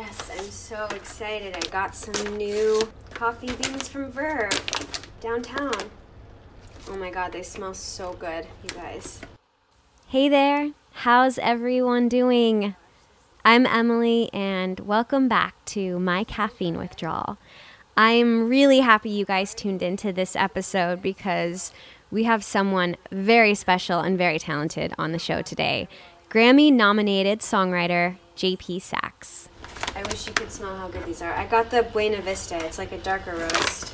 Yes, I'm so excited. I got some new coffee beans from Verve downtown. Oh my god, they smell so good, you guys. Hey there, how's everyone doing? I'm Emily, and welcome back to My Caffeine Withdrawal. I'm really happy you guys tuned into this episode because we have someone very special and very talented on the show today. Grammy nominated songwriter JP Saxe. I wish you could smell how good these are. I got the Buena Vista, it's like a darker roast.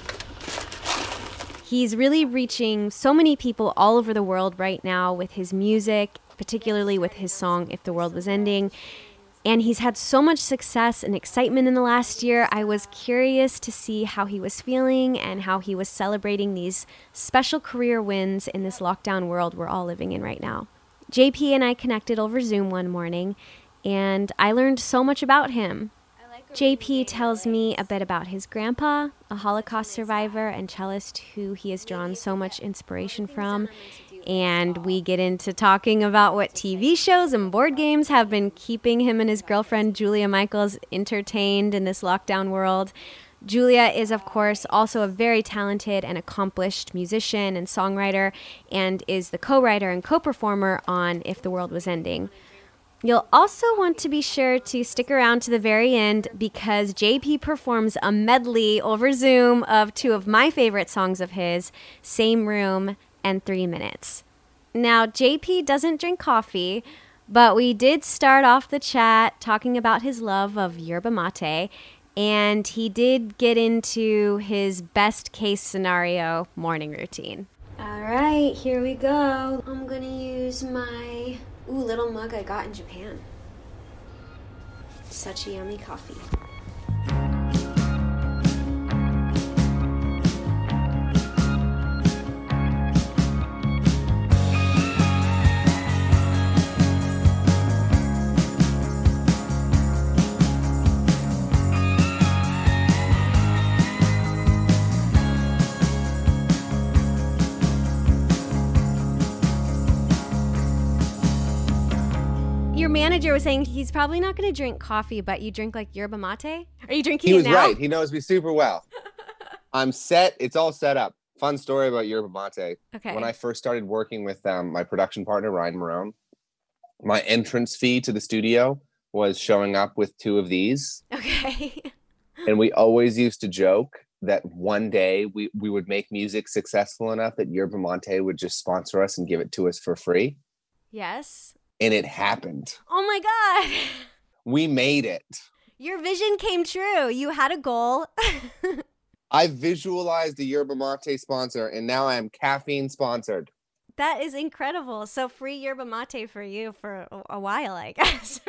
He's really reaching so many people all over the world right now with his music, particularly with his song If the World Was Ending. And he's had so much success and excitement in the last year. I was curious to see how he was feeling and how he was celebrating these special career wins in this lockdown world we're all living in right now. JP and I connected over Zoom one morning, and I learned so much about him. JP tells me a bit about his grandpa, a Holocaust survivor and cellist who he has drawn so much inspiration from, and we get into talking about what TV shows and board games have been keeping him and his girlfriend Julia Michaels entertained in this lockdown world. Julia is, of course, also a very talented and accomplished musician and songwriter, and is the co writer and co performer on If the World Was Ending. You'll also want to be sure to stick around to the very end because JP performs a medley over Zoom of two of my favorite songs of his Same Room and three minutes. Now, JP doesn't drink coffee, but we did start off the chat talking about his love of yerba mate, and he did get into his best case scenario morning routine. All right, here we go. I'm gonna use my ooh little mug I got in Japan. Such a yummy coffee. Your manager was saying he's probably not going to drink coffee, but you drink like yerba mate. Are you drinking He was right. He knows me super well. I'm set. It's all set up. Fun story about yerba mate. Okay. When I first started working with um, my production partner Ryan Marrone, my entrance fee to the studio was showing up with two of these, okay. and we always used to joke that one day we we would make music successful enough that yerba mate would just sponsor us and give it to us for free, yes. And it happened. Oh my god. We made it. Your vision came true. You had a goal. I visualized the yerba mate sponsor, and now I am caffeine sponsored. that is incredible. So free yerba mate for you for a, while, I guess.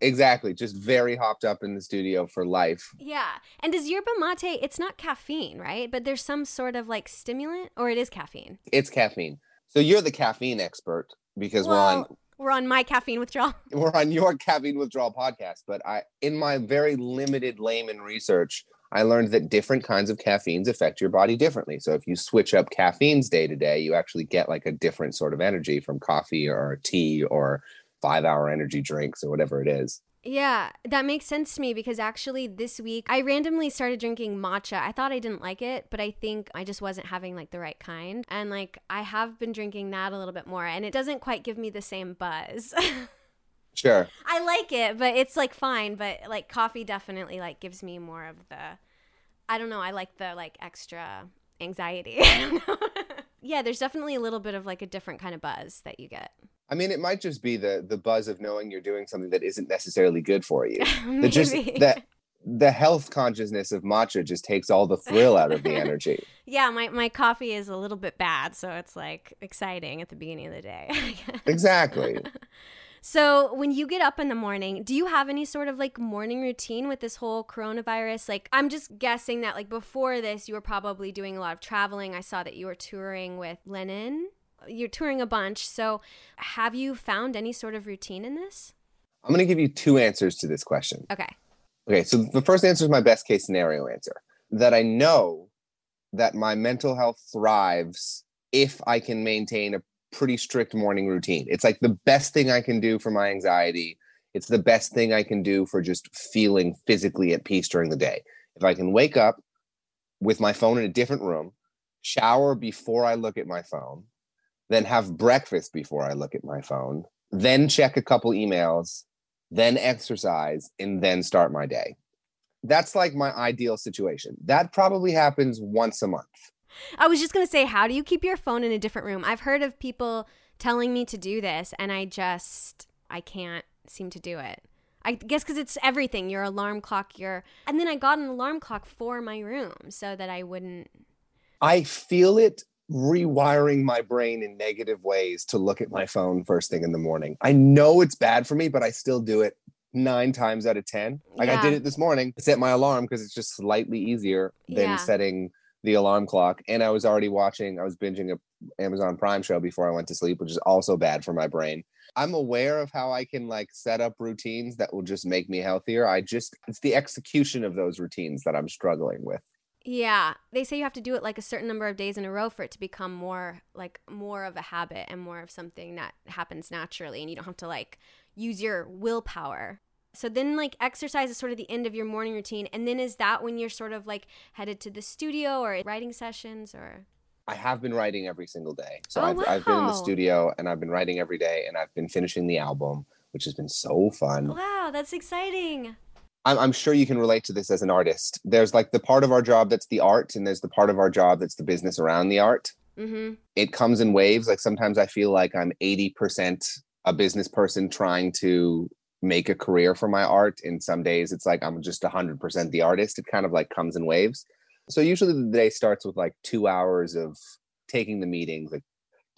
Exactly. Just very hopped up in the studio for life. yeah. And does yerba mate? It's not caffeine, right? But there's some sort of like stimulant, or it is caffeine. It's caffeine. So you're the caffeine expert because we're on Well, we're on my caffeine withdrawal. we're on your caffeine withdrawal podcast. But I in my very limited layman research, I learned that different kinds of caffeines affect your body differently. So if you switch up caffeines day to day, you actually get like a different sort of energy from coffee or tea or five hour energy drinks or whatever it is. Yeah, that makes sense to me because actually this week I randomly started drinking matcha. I thought I didn't like it, but I think I just wasn't having like the right kind. And like I have been drinking that a little bit more and it doesn't quite give me the same buzz. Sure. I like it, but it's like fine, but like coffee definitely like gives me more of the I don't know, I like the like extra anxiety. I don't know. yeah, there's definitely a little bit of like a different kind of buzz that you get. I mean, it might just be the the buzz of knowing you're doing something that isn't necessarily good for you. Maybe. The just that the health consciousness of matcha just takes all the thrill out of the energy. Yeah, my, my coffee is a little bit bad, so it's like exciting at the beginning of the day. Exactly. So, when you get up in the morning, do you have any sort of like morning routine with this whole coronavirus? Like, I'm just guessing that like before this, you were probably doing a lot of traveling. I saw that you were touring with Lennon. You're touring a bunch. So, have you found any sort of routine in this? I'm going to give you two answers to this question. Okay. Okay, so the first answer is my best case scenario answer that I know that my mental health thrives if I can maintain a pretty strict morning routine. It's like the best thing I can do for my anxiety It's the best thing I can do for just feeling physically at peace during the day. If I can wake up with my phone in a different room, shower before I look at my phone, then have breakfast before I look at my phone, then check a couple emails, then exercise, and then start my day. That's like my ideal situation. That probably happens once a month. I was just going to say, how do you keep your phone in a different room? I've heard of people telling me to do this, and I just, I can't seem to do it. I guess because it's everything your alarm clock, your. And then I got an alarm clock for my room so that I wouldn't. I feel it rewiring my brain in negative ways to look at my phone first thing in the morning. I know it's bad for me, but I still do it nine times out of 10. Like yeah. I did it this morning, set my alarm because it's just slightly easier than yeah. setting the alarm clock. And I was already watching, I was binging a Amazon Prime show before I went to sleep, which is also bad for my brain. I'm aware of how I can like set up routines that will just make me healthier. I just, it's the execution of those routines that I'm struggling with. Yeah, they say you have to do it like a certain number of days in a row for it to become more like more of a habit and more of something that happens naturally and you don't have to like use your willpower. So then like exercise is sort of the end of your morning routine and then is that when you're sort of like headed to the studio or writing sessions or I have been writing every single day. So oh, I've, wow. I've been in the studio and I've been writing every day and I've been finishing the album, which has been so fun. Wow, that's exciting. I'm, I'm sure you can relate to this as an artist. There's like the part of our job that's the art, and there's the part of our job that's the business around the art. Mm-hmm. It comes in waves. Like sometimes I feel like I'm 80% a business person trying to make a career for my art. And some days it's like I'm just 100% the artist. It kind of like comes in waves. So usually the day starts with like two hours of taking the meetings, like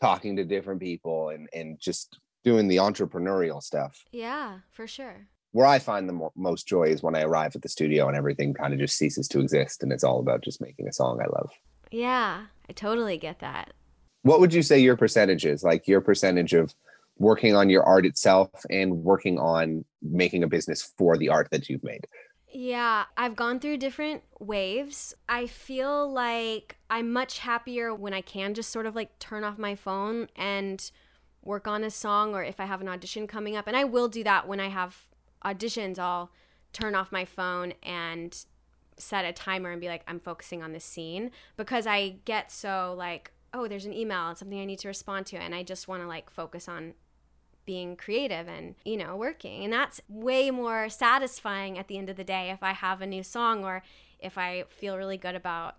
talking to different people and, and just doing the entrepreneurial stuff. Yeah, for sure where I find the mo- most joy is when I arrive at the studio and everything kind of just ceases to exist and it's all about just making a song I love. Yeah, I totally get that. What would you say your percentage is? Like your percentage of working on your art itself and working on making a business for the art that you've made? Yeah, I've gone through different waves. I feel like I'm much happier when I can just sort of like turn off my phone and work on a song or if I have an audition coming up. And I will do that when I have auditions, I'll turn off my phone and set a timer and be like, I'm focusing on this scene because I get so like, oh, there's an email and something I need to respond to. And I just want to like focus on being creative and, you know, working. And that's way more satisfying at the end of the day if I have a new song or if I feel really good about,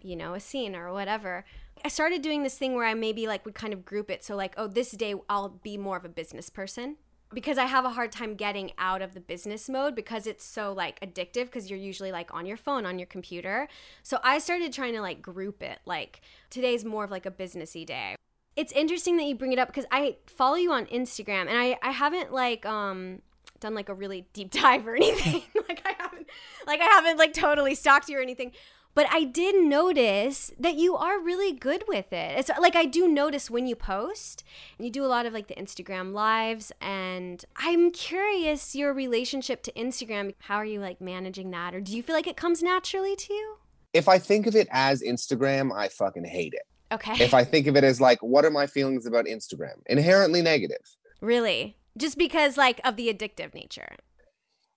you know, a scene or whatever. I started doing this thing where I maybe like would kind of group it. So, like, oh, this day I'll be more of a business person because I have a hard time getting out of the business mode because it's so like addictive because you're usually like on your phone, on your computer. So I started trying to like group it. Like today's more of like a businessy day. It's interesting that you bring it up because I follow you on Instagram and I I haven't like um done like a really deep dive or anything. like I haven't like I haven't like totally stalked you or anything. But I did notice that you are really good with it. It's like I do notice when you post, and you do a lot of like the Instagram lives, and I'm curious your relationship to Instagram. How are you like managing that, or do you feel like it comes naturally to you? If I think of it as Instagram, I fucking hate it. Okay. If I think of it as like, what are my feelings about Instagram? Inherently negative. Really? Just because like of the addictive nature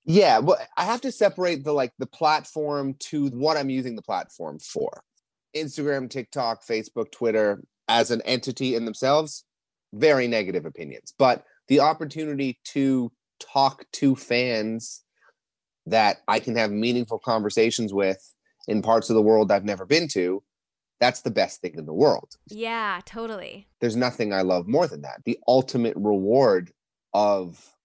yeah well i have to separate the like the platform to what i'm using the platform for. Instagram tiktok facebook twitter as an entity in themselves very negative opinions. But the opportunity to talk to fans that i can have meaningful conversations with in parts of the world i've never been to that's the best thing in the world. Yeah totally. There's nothing i love more than that. The ultimate reward of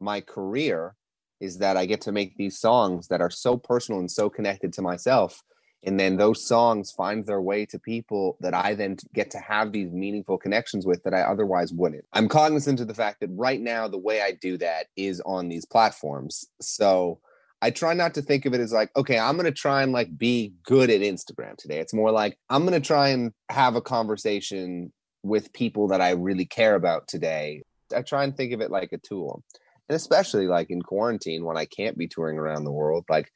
my career is that I get to make these songs that are so personal and so connected to myself. And then those songs find their way to people that I then get to have these meaningful connections with that I otherwise wouldn't. I'm cognizant of the fact that right now, the way I do that is on these platforms. So I try not to think of it as like, okay, I'm going to try and like be good at Instagram today. It's more like I'm going to try and have a conversation with people that I really care about today. I try and think of it like a tool and especially like in quarantine when I can't be touring around the world, like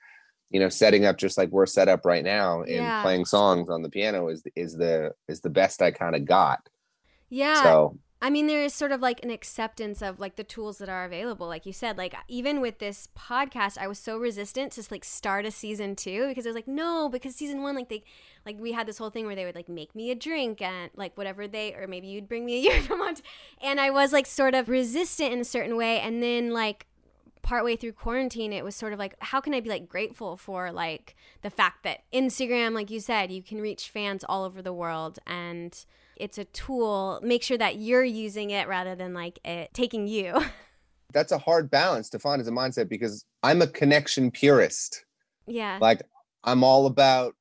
you know, setting up just like we're set up right now and yeah. playing songs on the piano is is the is the best I kind of got. Yeah. So I mean, there is sort of like an acceptance of like the tools that are available. Like you said, like even with this podcast, I was so resistant to like start a season two because I was like, no, because season one, like they, like we had this whole thing where they would like make me a drink and like whatever they, or maybe you'd bring me a year from Montana. And I was like sort of resistant in a certain way. And then like partway through quarantine, it was sort of like, how can I be like grateful for like the fact that Instagram, like you said, you can reach fans all over the world and, it's a tool. Make sure that you're using it rather than like it taking you. That's a hard balance to find as a mindset because I'm a connection purist. Yeah. Like I'm all about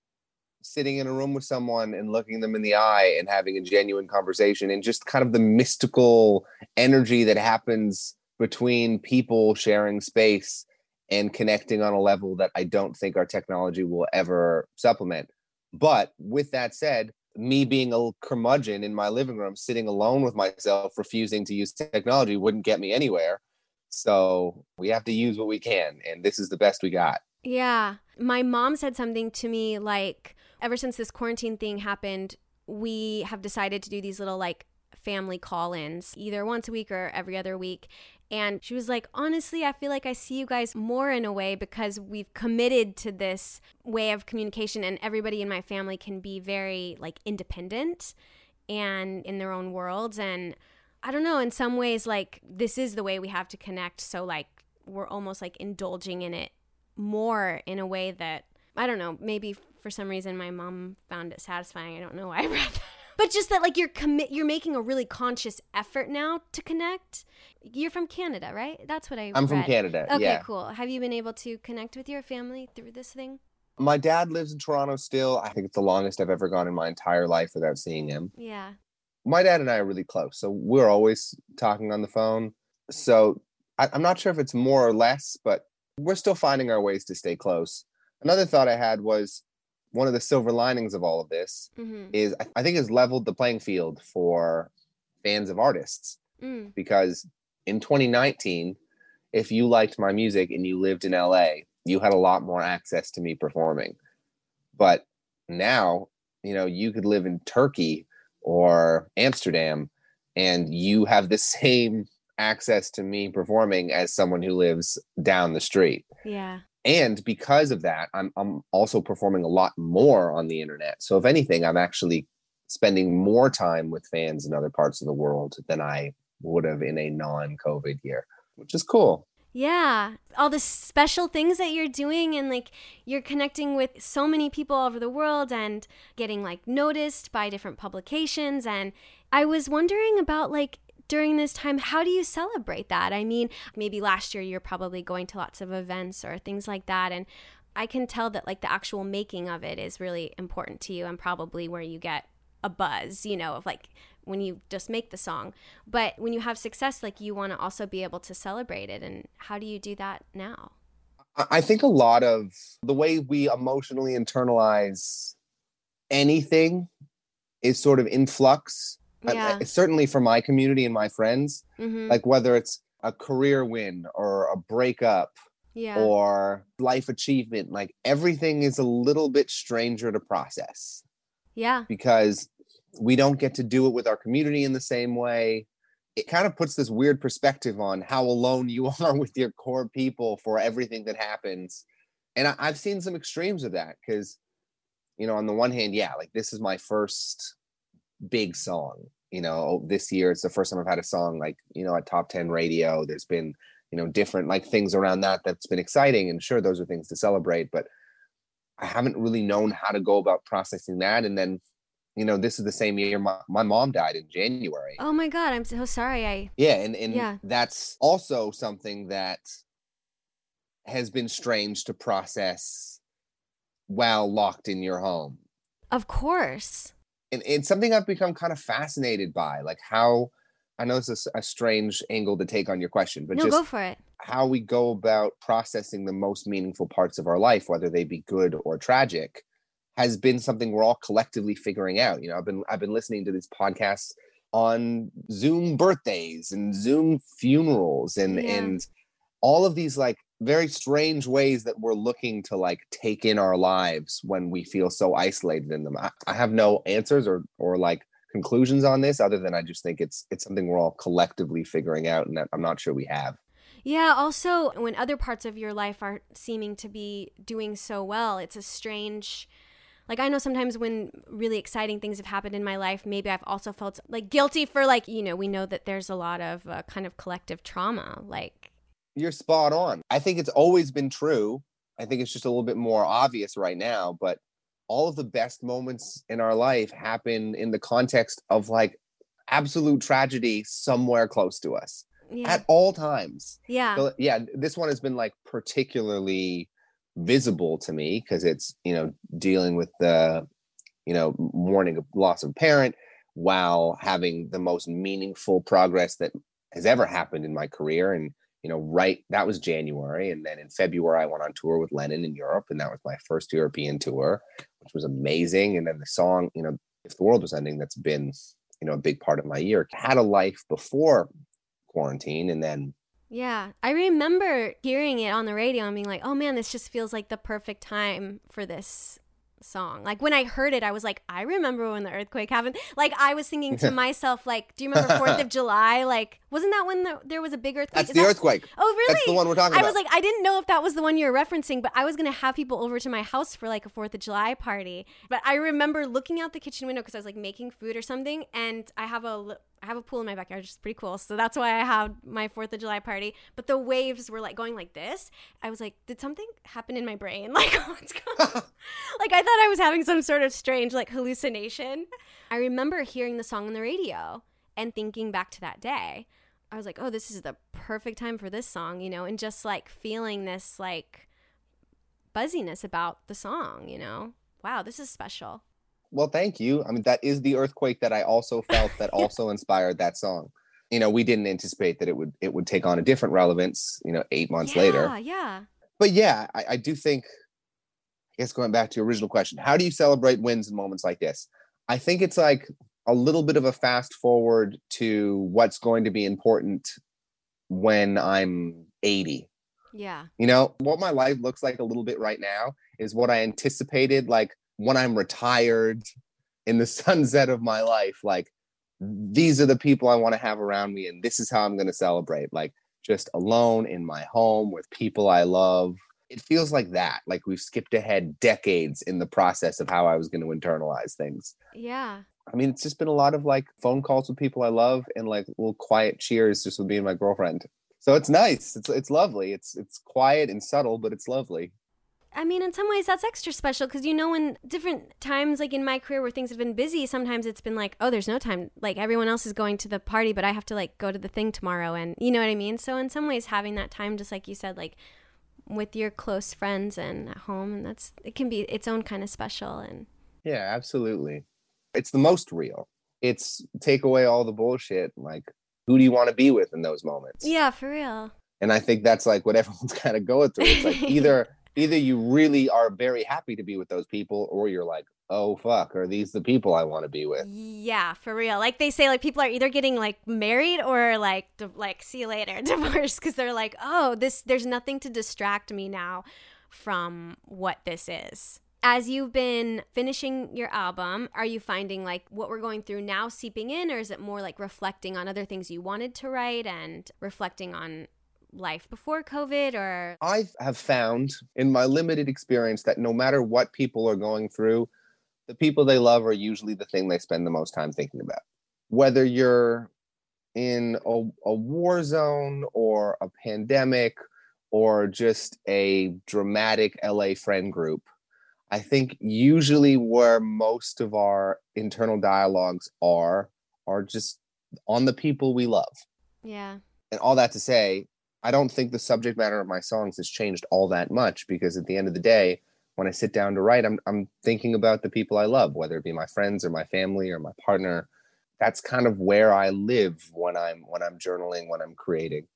sitting in a room with someone and looking them in the eye and having a genuine conversation and just kind of the mystical energy that happens between people sharing space and connecting on a level that I don't think our technology will ever supplement. But with that said, me being a curmudgeon in my living room, sitting alone with myself, refusing to use technology wouldn't get me anywhere. So we have to use what we can. And this is the best we got. Yeah. My mom said something to me like, ever since this quarantine thing happened, we have decided to do these little like family call ins either once a week or every other week. And she was like, honestly, I feel like I see you guys more in a way because we've committed to this way of communication, and everybody in my family can be very like independent and in their own worlds. And I don't know, in some ways, like this is the way we have to connect. So, like, we're almost like indulging in it more in a way that I don't know, maybe for some reason my mom found it satisfying. I don't know why I read that but just that like you're commit you're making a really conscious effort now to connect. You're from canada right? That's what i i'm read. from canada okay yeah. cool. Have you been able to connect with your family through this thing? My dad lives in toronto still. I think it's the longest i've ever gone in my entire life without seeing him. Yeah. My dad and i are really close so we're always talking on the phone. So I, i'm not sure if it's more or less but we're still finding our ways to stay close. Another thought i had was one of the silver linings of all of this mm-hmm. is I think has leveled the playing field for fans of artists mm. because in 2019 if you liked my music and you lived in LA you had a lot more access to me performing but now you know you could live in Turkey or Amsterdam and you have the same access to me performing as someone who lives down the street yeah and because of that I'm, I'm also performing a lot more on the internet. So if anything i'm actually spending more time with fans in other parts of the world than i would have in a non-covid year which is cool. Yeah. All the special things that you're doing and like you're connecting with so many people all over the world and getting like noticed by different publications. And i was wondering about like during this time, how do you celebrate that? I mean, maybe last year you're probably going to lots of events or things like that. And I can tell that like the actual making of it is really important to you and probably where you get a buzz, you know, of like when you just make the song. But when you have success, like you want to also be able to celebrate it. And how do you do that now? I think a lot of the way we emotionally internalize anything is sort of in flux yeah. I, certainly for my community and my friends mm-hmm. like whether it's a career win or a breakup yeah. or life achievement like everything is a little bit stranger to process yeah because we don't get to do it with our community in the same way it kind of puts this weird perspective on how alone you are with your core people for everything that happens and I, i've seen some extremes of that because you know on the one hand yeah like this is my first big song. You know, oh, this year it's the first time I've had a song like, you know, at top 10 radio. There's been, you know, different like things around that that's been exciting. And sure, those are things to celebrate, but I haven't really known how to go about processing that. And then, you know, this is the same year my, my mom died in January. Oh my God, I'm so sorry. I Yeah, and, and yeah. that's also something that has been strange to process while locked in your home. Of course and it's something I've become kind of fascinated by, like how I know this is a strange angle to take on your question, but no, just go for it. How we go about processing the most meaningful parts of our life, whether they be good or tragic, has been something we're all collectively figuring out. You know, I've been I've been listening to these podcasts on Zoom birthdays and Zoom funerals and yeah. and all of these like very strange ways that we're looking to like take in our lives when we feel so isolated in them. I, I have no answers or or like conclusions on this other than I just think it's it's something we're all collectively figuring out and that I'm not sure we have. Yeah, also when other parts of your life are seeming to be doing so well, it's a strange like I know sometimes when really exciting things have happened in my life, maybe I've also felt like guilty for like, you know, we know that there's a lot of uh, kind of collective trauma like You're spot on. I think it's always been true. I think it's just a little bit more obvious right now, but all of the best moments in our life happen in the context of like absolute tragedy somewhere close to us yeah. at all times. yeah. So, yeah, this one has been like particularly visible to me because it's you know dealing with the you know mourning of loss of parent while having the most meaningful progress that has ever happened in my career and you know right that was january and then in february i went on tour with lennon in europe and that was my first european tour which was amazing and then the song you know if the world was ending that's been you know a big part of my year. Had a life before quarantine and then Yeah, I remember hearing it on the radio and being like, "Oh man, this just feels like the perfect time for this song." Like when I heard it, I was like, "I remember when the earthquake happened." Like I was thinking to myself, like, "Do you remember 4th of July? Like, wasn't that when the, there was a big earthquake?" that's Is the that- earthquake Oh, really? that's the one we're talking I about was like, I didn't know if that was the one you were referencing, but I was gonna have people over to my house for like a Fourth of July party. But I remember looking out the kitchen window because I was like making food or something, and I have a I have a pool in my backyard, which is pretty cool. So that's why I had my Fourth of July party. But the waves were like going like this. I was like, did something happen in my brain? Like, what's going on? like I thought I was having some sort of strange like hallucination. I remember hearing the song on the radio and thinking back to that day. I was like, oh, this is the perfect time for this song, you know, and just like feeling this like buzziness about the song, you know. Wow, this is special. Well, thank you. I mean, that is the earthquake that I also felt that also inspired that song. You know, we didn't anticipate that it would it would take on a different relevance, you know, eight months yeah, later. Yeah. But yeah, I, I do think I guess going back to your original question, how do you celebrate wins in moments like this? I think it's like a little bit of a fast forward to what's going to be important when I'm 80 Yeah. you know, what my life looks like a little bit right now is what I anticipated like when I'm retired in the sunset of my life. Like, these are the people I want to have around me, and this is how I'm going to celebrate. Like, just alone in my home with people I love. It feels like that. Like, we've skipped ahead decades in the process of how I was going to internalize things. Yeah. I mean, it's just been a lot of like phone calls with people I love and like little quiet cheers just with me and my girlfriend. So it's nice. It's it's lovely. It's it's quiet and subtle, but it's lovely. I mean, in some ways, that's extra special because you know, in different times, like in my career where things have been busy, sometimes it's been like, oh, there's no time. Like everyone else is going to the party, but I have to like go to the thing tomorrow. And you know what I mean? So, in some ways, having that time, just like you said, like with your close friends and at home, and that's it can be its own kind of special. And Yeah, absolutely. It's the most real. It's take away all the bullshit. Like, who do you want to be with in those moments? yeah, for real. And I think that's like what everyone's kind of going through. It's like either either you really are very happy to be with those people, or you're like, oh fuck, are these the people I want to be with? Yeah, for real. Like they say, like people are either getting like married or like di- like see you later, divorced, because they're like, oh, this there's nothing to distract me now from what this is. As you've been finishing your album, are you finding like what we're going through now seeping in, or is it more like reflecting on other things you wanted to write and reflecting on life before COVID? Or I have found in my limited experience that no matter what people are going through, the people they love are usually the thing they spend the most time thinking about. Whether you're in a, a war zone or a pandemic or just a dramatic LA friend group, I think usually where most of our internal dialogues are are just on the people we love. yeah, And all that to say, I don't think the subject matter of my songs has changed all that much because at the end of the day, when I sit down to write, I'm I'm thinking about the people I love, whether it be my friends or my family or my partner. That's kind of where I live when I'm when I'm journaling, when I'm creating.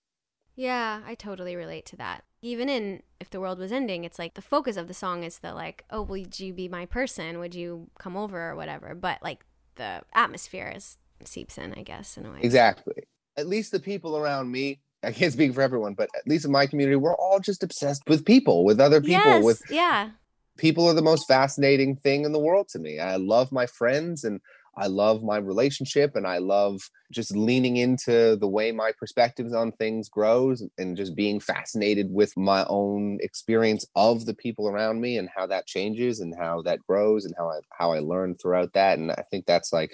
Yeah, I totally relate to that. Even in If the World Was Ending, it's like the focus of the song is the like, oh, would you be my person? Would you come over or whatever? But like the atmosphere is seeps in, I guess, in a way. Exactly. At least the people around me, I can't speak for everyone, but at least in my community, we're all just obsessed with people, with other people, yes, with yeah. people are the most fascinating thing in the world to me. I love my friends and I love my relationship and I love just leaning into the way my perspectives on things grows and just being fascinated with my own experience of the people around me and how that changes and how that grows and how I how I learn throughout that and I think that's like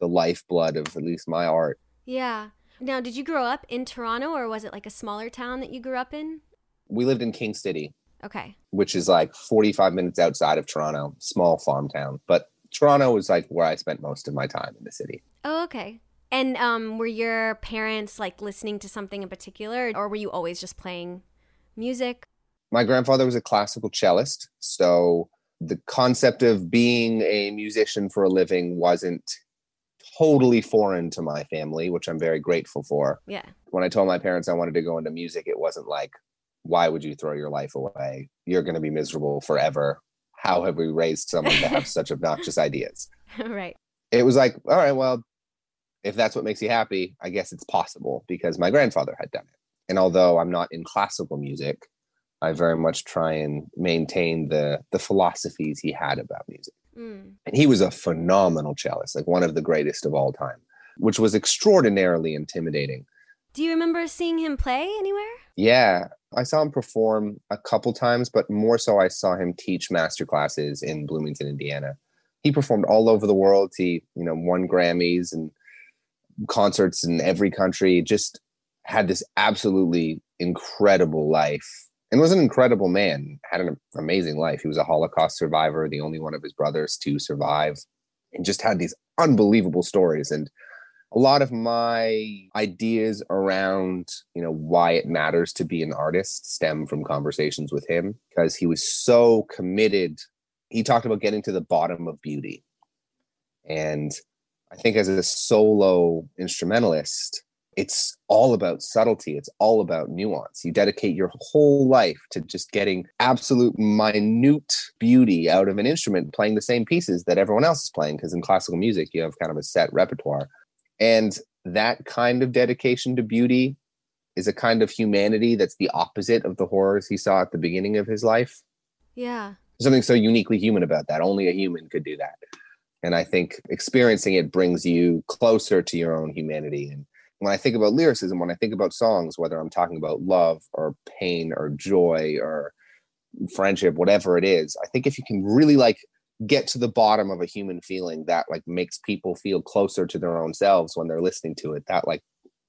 the lifeblood of at least my art. Yeah. Now, did you grow up in Toronto or was it like a smaller town that you grew up in? We lived in King City. Okay. Which is like 45 minutes outside of Toronto, small farm town. But Toronto was like where I spent most of my time in the city. Oh, okay. And um, were your parents like listening to something in particular, or were you always just playing music? My grandfather was a classical cellist, so the concept of being a musician for a living wasn't totally foreign to my family, which I'm very grateful for. Yeah. When I told my parents I wanted to go into music, it wasn't like, why would you throw your life away? You're going to be miserable forever how have we raised someone to have such obnoxious ideas? right. It was like, all right, well, if that's what makes you happy, I guess it's possible because my grandfather had done it. And although I'm not in classical music, I very much try and maintain the the philosophies he had about music. Mm. And he was a phenomenal cellist, like one of the greatest of all time, which was extraordinarily intimidating. Do you remember seeing him play anywhere? Yeah, I saw him perform a couple times, but more so, I saw him teach master classes in Bloomington, Indiana. He performed all over the world. He, you know, won Grammys and concerts in every country. Just had this absolutely incredible life and was an incredible man. Had an amazing life. He was a Holocaust survivor, the only one of his brothers to survive, and just had these unbelievable stories. And a lot of my ideas around you know why it matters to be an artist stem from conversations with him because he was so committed he talked about getting to the bottom of beauty and i think as a solo instrumentalist it's all about subtlety it's all about nuance you dedicate your whole life to just getting absolute minute beauty out of an instrument playing the same pieces that everyone else is playing because in classical music you have kind of a set repertoire and that kind of dedication to beauty is a kind of humanity that's the opposite of the horrors he saw at the beginning of his life. Yeah. Something so uniquely human about that. Only a human could do that. And I think experiencing it brings you closer to your own humanity. And when I think about lyricism, when I think about songs, whether I'm talking about love or pain or joy or friendship, whatever it is, I think if you can really like get to the bottom of a human feeling that like makes people feel closer to their own selves when they're listening to it that like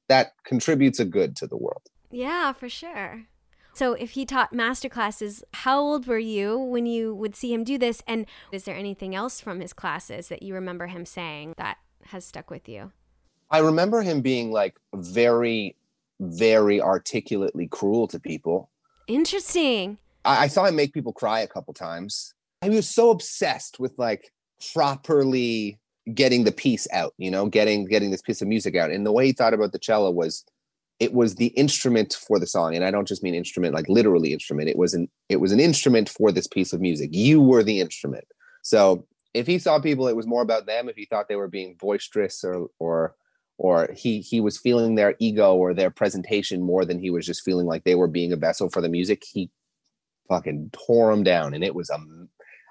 that contributes a good to the world. Yeah for sure. So if he taught master classes how old were you when you would see him do this? And is there anything else from his classes that you remember him saying that has stuck with you i remember him being like very very articulately cruel to people interesting I, I saw him make people cry a couple times He was so obsessed with like properly getting the piece out, you know, getting getting this piece of music out. And the way he thought about the cello was it was the instrument for the song. And I don't just mean instrument like literally instrument. It was an it was an instrument for this piece of music. You were the instrument. So if he saw people, it was more about them. If he thought they were being boisterous or or or he he was feeling their ego or their presentation more than he was just feeling like they were being a vessel for the music, he fucking tore them down. And it was a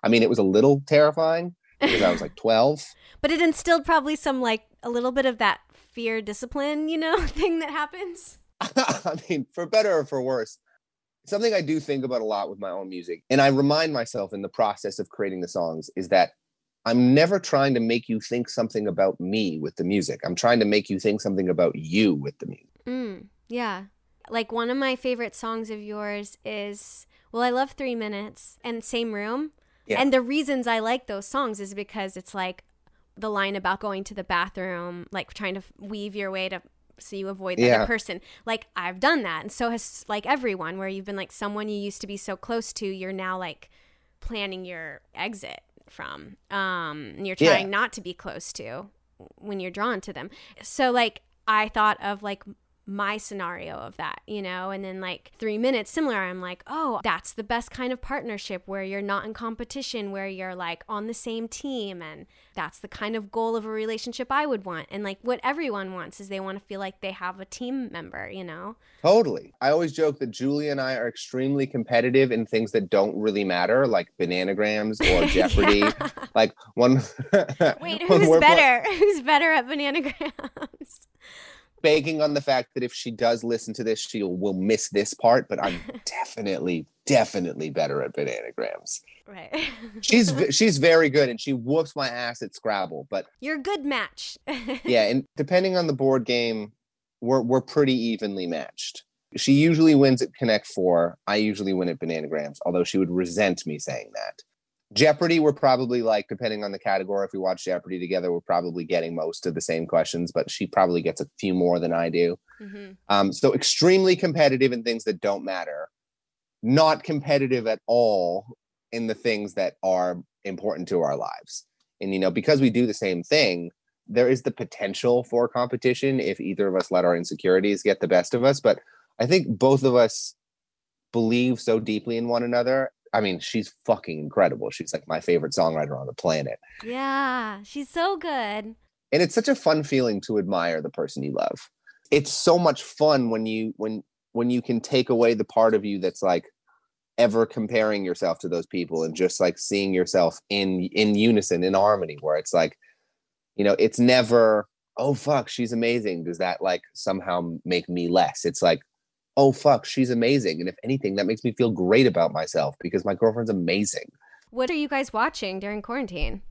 I mean, it was a little terrifying because I was like 12. but it instilled probably some like a little bit of that fear discipline, you know, thing that happens. I mean, for better or for worse, something I do think about a lot with my own music, and I remind myself in the process of creating the songs, is that I'm never trying to make you think something about me with the music. I'm trying to make you think something about you with the music. Mm, yeah. Like one of my favorite songs of yours is, well, I love Three Minutes and Same Room. Yeah. And the reasons I like those songs is because it's like the line about going to the bathroom, like trying to weave your way to so you avoid the yeah. other person. Like I've done that, and so has like everyone, where you've been like someone you used to be so close to, you're now like planning your exit from, um, you're trying yeah. not to be close to when you're drawn to them. So like I thought of like my scenario of that, you know? And then like three minutes similar, I'm like, oh, that's the best kind of partnership where you're not in competition, where you're like on the same team. And that's the kind of goal of a relationship I would want. And like what everyone wants is they want to feel like they have a team member, you know? Totally. I always joke that Julie and I are extremely competitive in things that don't really matter, like bananagrams or Jeopardy. Like one. Wait, who's better? who's better at bananagrams? Banking on the fact that if she does listen to this, she will miss this part. But I'm definitely, definitely better at bananagrams. Right. she's she's very good, and she whoops my ass at Scrabble. But you're a good match. yeah, and depending on the board game, we're we're pretty evenly matched. She usually wins at Connect Four. I usually win at Bananagrams, although she would resent me saying that. Jeopardy, we're probably like, depending on the category, if we watch Jeopardy together, we're probably getting most of the same questions, but she probably gets a few more than I do. Mm-hmm. Um, so extremely competitive in things that don't matter, not competitive at all in the things that are important to our lives. And, you know, because we do the same thing, there is the potential for competition if either of us let our insecurities get the best of us. But I think both of us believe so deeply in one another I mean, she's fucking incredible. She's like my favorite songwriter on the planet. Yeah, she's so good. And it's such a fun feeling to admire the person you love. It's so much fun when you when when you can take away the part of you that's like ever comparing yourself to those people and just like seeing yourself in in unison in harmony where it's like you know it's never oh fuck she's amazing does that like somehow make me less it's like oh fuck, she's amazing. And if anything, that makes me feel great about myself because my girlfriend's amazing. What are you guys watching during quarantine?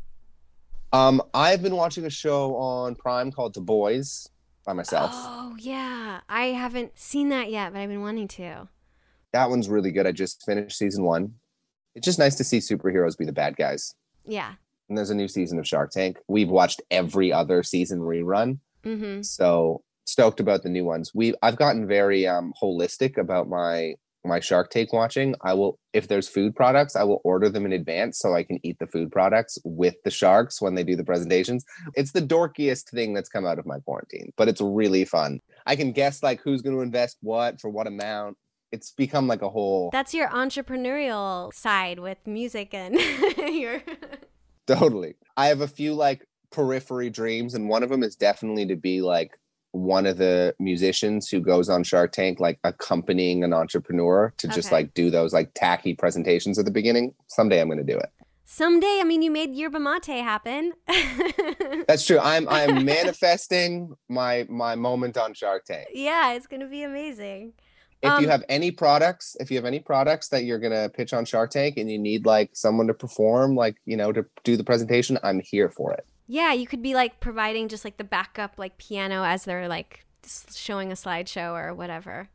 Um, I've been watching a show on Prime called The Boys by myself. Oh yeah, I haven't seen that yet, but I've been wanting to. That one's really good. I just finished season one. It's just nice to see superheroes be the bad guys. Yeah. And there's a new season of Shark Tank. We've watched every other season rerun. Mm-hmm. So stoked about the new ones. We I've gotten very um holistic about my my Shark Tank watching. I will if there's food products, I will order them in advance so I can eat the food products with the sharks when they do the presentations. It's the dorkiest thing that's come out of my quarantine, but it's really fun. I can guess like who's going to invest what for what amount. It's become like a whole That's your entrepreneurial side with music and your Totally. I have a few like periphery dreams and one of them is definitely to be like one of the musicians who goes on Shark Tank, like accompanying an entrepreneur to just like do those like tacky presentations at the beginning. Someday I'm going to do it. Someday, I mean, you made yerba mate happen. That's true. I'm I'm manifesting my my moment on Shark Tank. Yeah, it's going to be amazing. If um, you have any products, if you have any products that you're going to pitch on Shark Tank and you need like someone to perform, like you know, to do the presentation, I'm here for it. Yeah, you could be like providing just like the backup like piano as they're like showing a slideshow or whatever.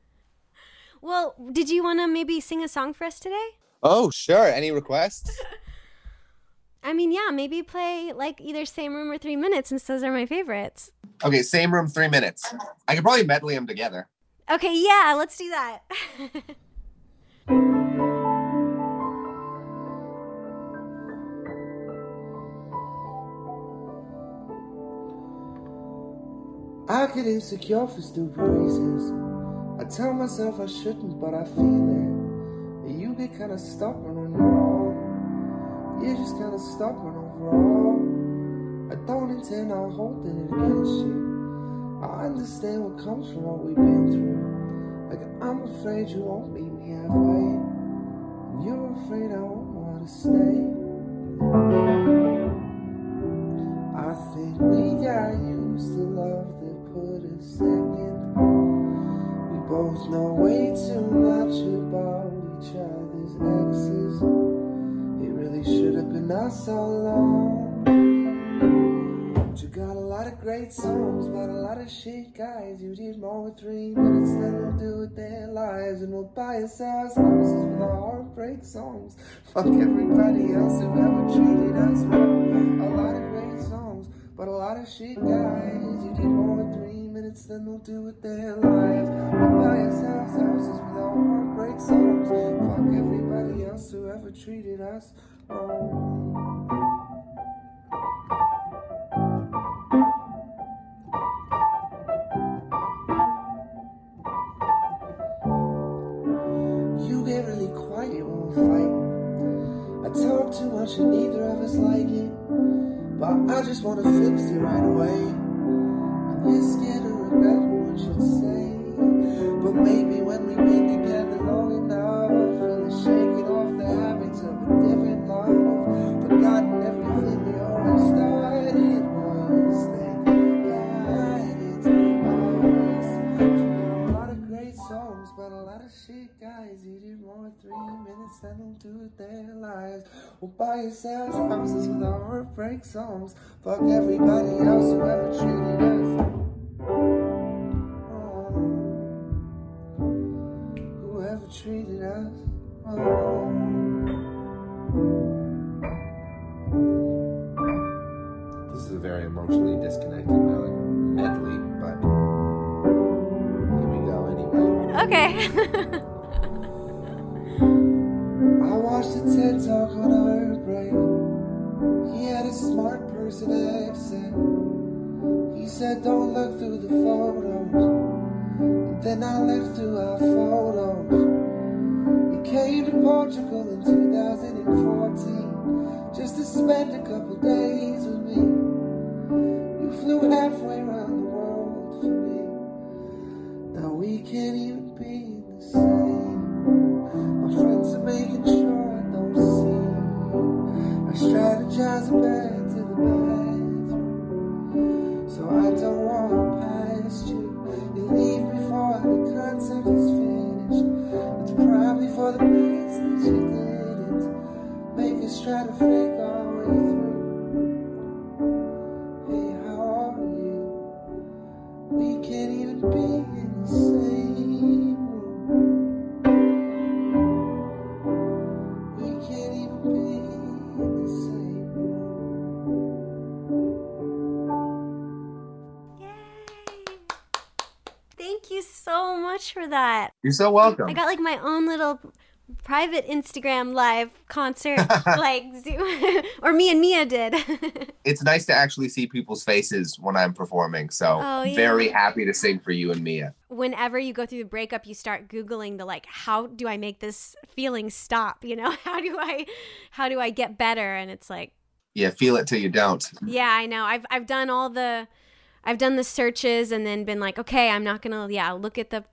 Well, did you want to maybe sing a song for us today? Oh, sure. Any requests? I mean, yeah, maybe play like either Same Room or Three Minutes since those are my favorites. Okay, Same Room, Three Minutes. I could probably medley them together. Okay, yeah, let's do that. I get insecure for stupid reasons. I tell myself I shouldn't, but I feel it. You get kinda stubborn on your own. You're just kinda stubborn overall. I don't intend on holding it against you. I understand what comes from what we've been through. Like I'm afraid you won't meet me halfway. And you're afraid I won't wanna stay. I think love put a second. We both know way too much about each other's exes. It really should have been us all along. But you got a lot of great songs, but a lot of shit guys. You did more with three minutes than they'll do with their lives. And we'll buy ourselves houses with our heartbreak songs. Fuck everybody else who ever treated us wrong. A lot of great songs. But a lot of shit dies. You did more in three minutes than they'll do with their lives. We buy ourselves houses without heartbreak songs. Fuck everybody else who ever treated us wrong. watching but I just wanna fix you right away. And you're minutes do with their lives. We'll buy yourselves houses with our heartbreak songs. Fuck everybody else who ever treated us. Oh, whoever treated us. Oh. This is a very emotionally disconnected melody, medley, but here we go anyway. Okay. I watched a TED talk on heartbreak. He had a smart person accent. He said, Don't look through the photos. Then I left through our photos. He came to Portugal in 2014 just to spend a couple days with me. You flew halfway around the world for me. Now we can't even be try to fake our way through. Hey, how are you? We can't even be in the same room. We can't even be in the same Yay. Thank you so much for that. You're so welcome. I got like my own little private Instagram live concert, like Zoom, or me and Mia did. it's nice to actually see people's faces when I'm performing. So Oh, yeah. very happy to sing for you and Mia. Whenever you go through the breakup, you start googling the like, how do I make this feeling stop? You know, how do I, how do I get better? And it's like, Yeah, feel it till you don't. yeah, I know. I've I've done all the, I've done the searches and then been like, okay, I'm not gonna, yeah, look at the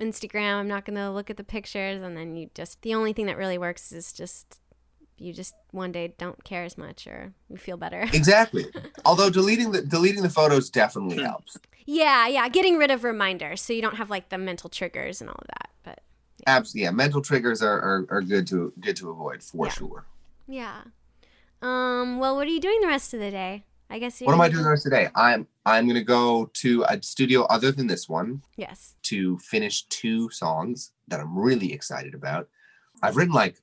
Instagram. I'm not gonna look at the pictures, and then you just the only thing that really works is just you just one day don't care as much or you feel better. Exactly. Although deleting the deleting the photos definitely helps. yeah, yeah, getting rid of reminders so you don't have like the mental triggers and all of that. But Absolutely. Yeah, mental triggers are, are, are good to good to avoid for Yeah. sure. yeah. Um. Well, what are you doing the rest of the day? I guess. What am I doing do- the rest of the day? I'm I'm gonna go to a studio other than this one Yes. to finish two songs that I'm really excited about. I've written like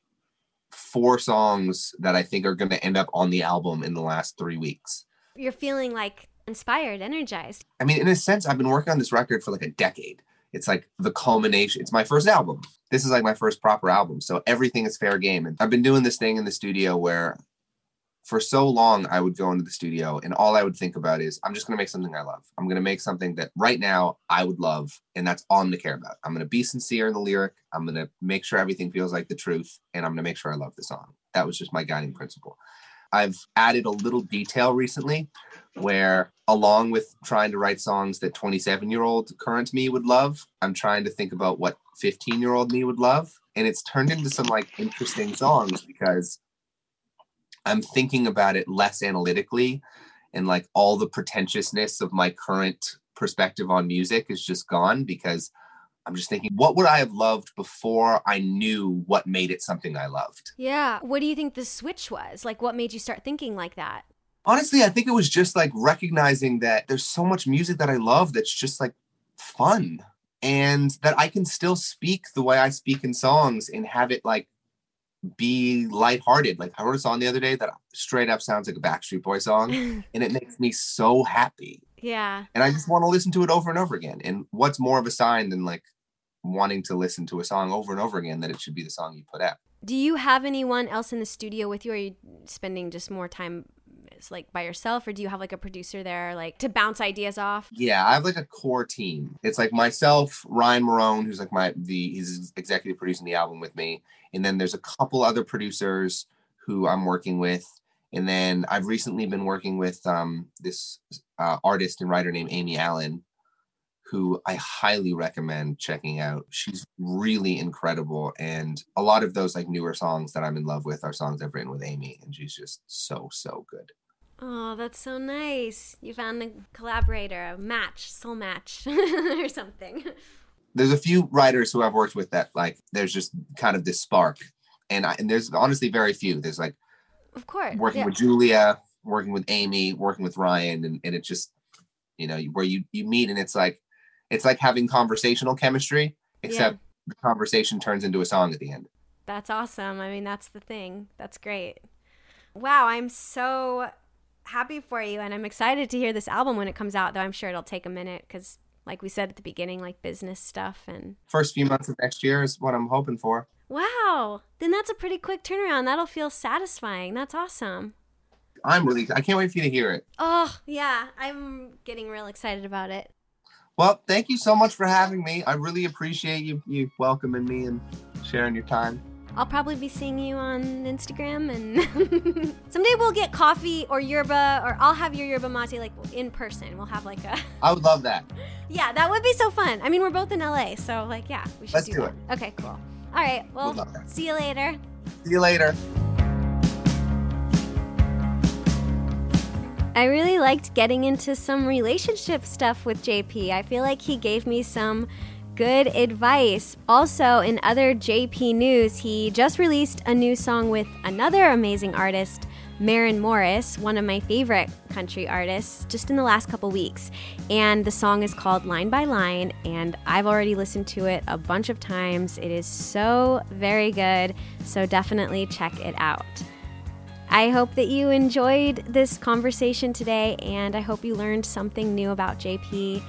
four songs that I think are gonna end up on the album in the last three weeks. You're feeling like inspired, energized. I mean, in a sense, I've been working on this record for like a decade. It's like the culmination. It's my first album. This is like my first proper album. So everything is fair game. And I've been doing this thing in the studio where for so long I would go into the studio and all I would think about is I'm just going to make something I love. I'm going to make something that right now I would love. And that's all I'm going to care about. I'm going to be sincere in the lyric. I'm going to make sure everything feels like the truth. And I'm going to make sure I love the song. That was just my guiding principle. I've added a little detail recently where along with trying to write songs that 27 year old current me would love i'm trying to think about what 15 year old me would love and it's turned into some like interesting songs because i'm thinking about it less analytically and like all the pretentiousness of my current perspective on music is just gone because i'm just thinking what would i have loved before i knew what made it something i loved Yeah. What do you think the switch was? Like, what made you start thinking like that? honestly i think it was just like recognizing that there's so much music that i love that's just like fun and that i can still speak the way i speak in songs and have it like be lighthearted like i wrote a song the other day that straight up sounds like a backstreet boy song and it makes me so happy yeah. and i just want to listen to it over and over again and what's more of a sign than like wanting to listen to a song over and over again that it should be the song you put out Do you have anyone else in the studio with you? Or are you spending just more time like by yourself, or do you have like a producer there, like to bounce ideas off? Yeah, I have like a core team. It's like myself, Ryan Marrone, who's like my the he's executive producing the album with me, and then there's a couple other producers who I'm working with. And then I've recently been working with um, this uh, artist and writer named Amy Allen, who I highly recommend checking out. She's really incredible. And a lot of those like newer songs that I'm in love with are songs I've written with Amy. And she's just so, so good. Oh, that's so nice. You found a collaborator, a match, soul match, or something. There's a few writers who I've worked with that like there's just kind of this spark. And I, and there's honestly very few. There's like Of course. working yeah. with Julia, working with Amy, working with Ryan, and, and it's just, you know, where you you meet and it's like it's like having conversational chemistry, except the conversation turns into a song at the end. That's awesome. I mean, that's the thing. That's great. Wow, I'm so happy for you and I'm excited to hear this album when it comes out, though I'm sure it'll take a minute cuz like we said at the beginning, like business stuff and First few months of next year is what I'm hoping for. Wow. Then that's a pretty quick turnaround. That'll feel satisfying. That's awesome. I'm really I can't wait for you to hear it. Oh, yeah. I'm getting real excited about it. Well, thank you so much for having me. I really appreciate you you welcoming me and sharing your time. I'll probably be seeing you on Instagram and someday we'll get coffee or yerba or I'll have your yerba mate like in person. We'll have like a I would love that. Yeah, that would be so fun. I mean, we're both in LA, so like yeah, we should Let's do, do that. Okay, cool. All right. Well, that. see you later. See you later. I really liked getting into some relationship stuff with JP. I feel like he gave me some good advice. Also, in other JP news, he just released a new song with another amazing artist, Maren Morris, one of my favorite country artists, just in the last couple weeks. And the song is called Line by Line, and I've already listened to it a bunch of times. It is so very good, so definitely check it out. I hope that you enjoyed this conversation today, and I hope you learned something new about JP.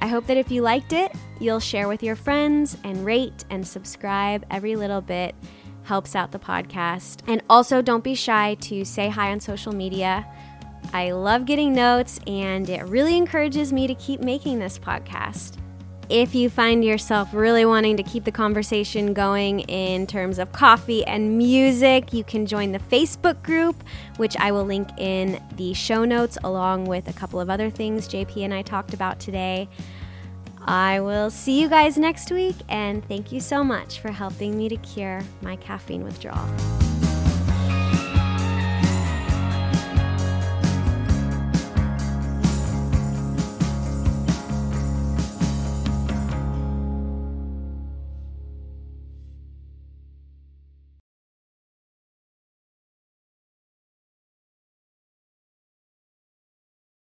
I hope that if you liked it, you'll share with your friends and rate and subscribe. Every little bit helps out the podcast. And also, don't be shy to say hi on social media. I love getting notes, and it really encourages me to keep making this podcast. If you find yourself really wanting to keep the conversation going in terms of coffee and music, you can join the Facebook group, which I will link in the show notes along with a couple of other things JP and I talked about today. I will see you guys next week, and thank you so much for helping me to cure my caffeine withdrawal.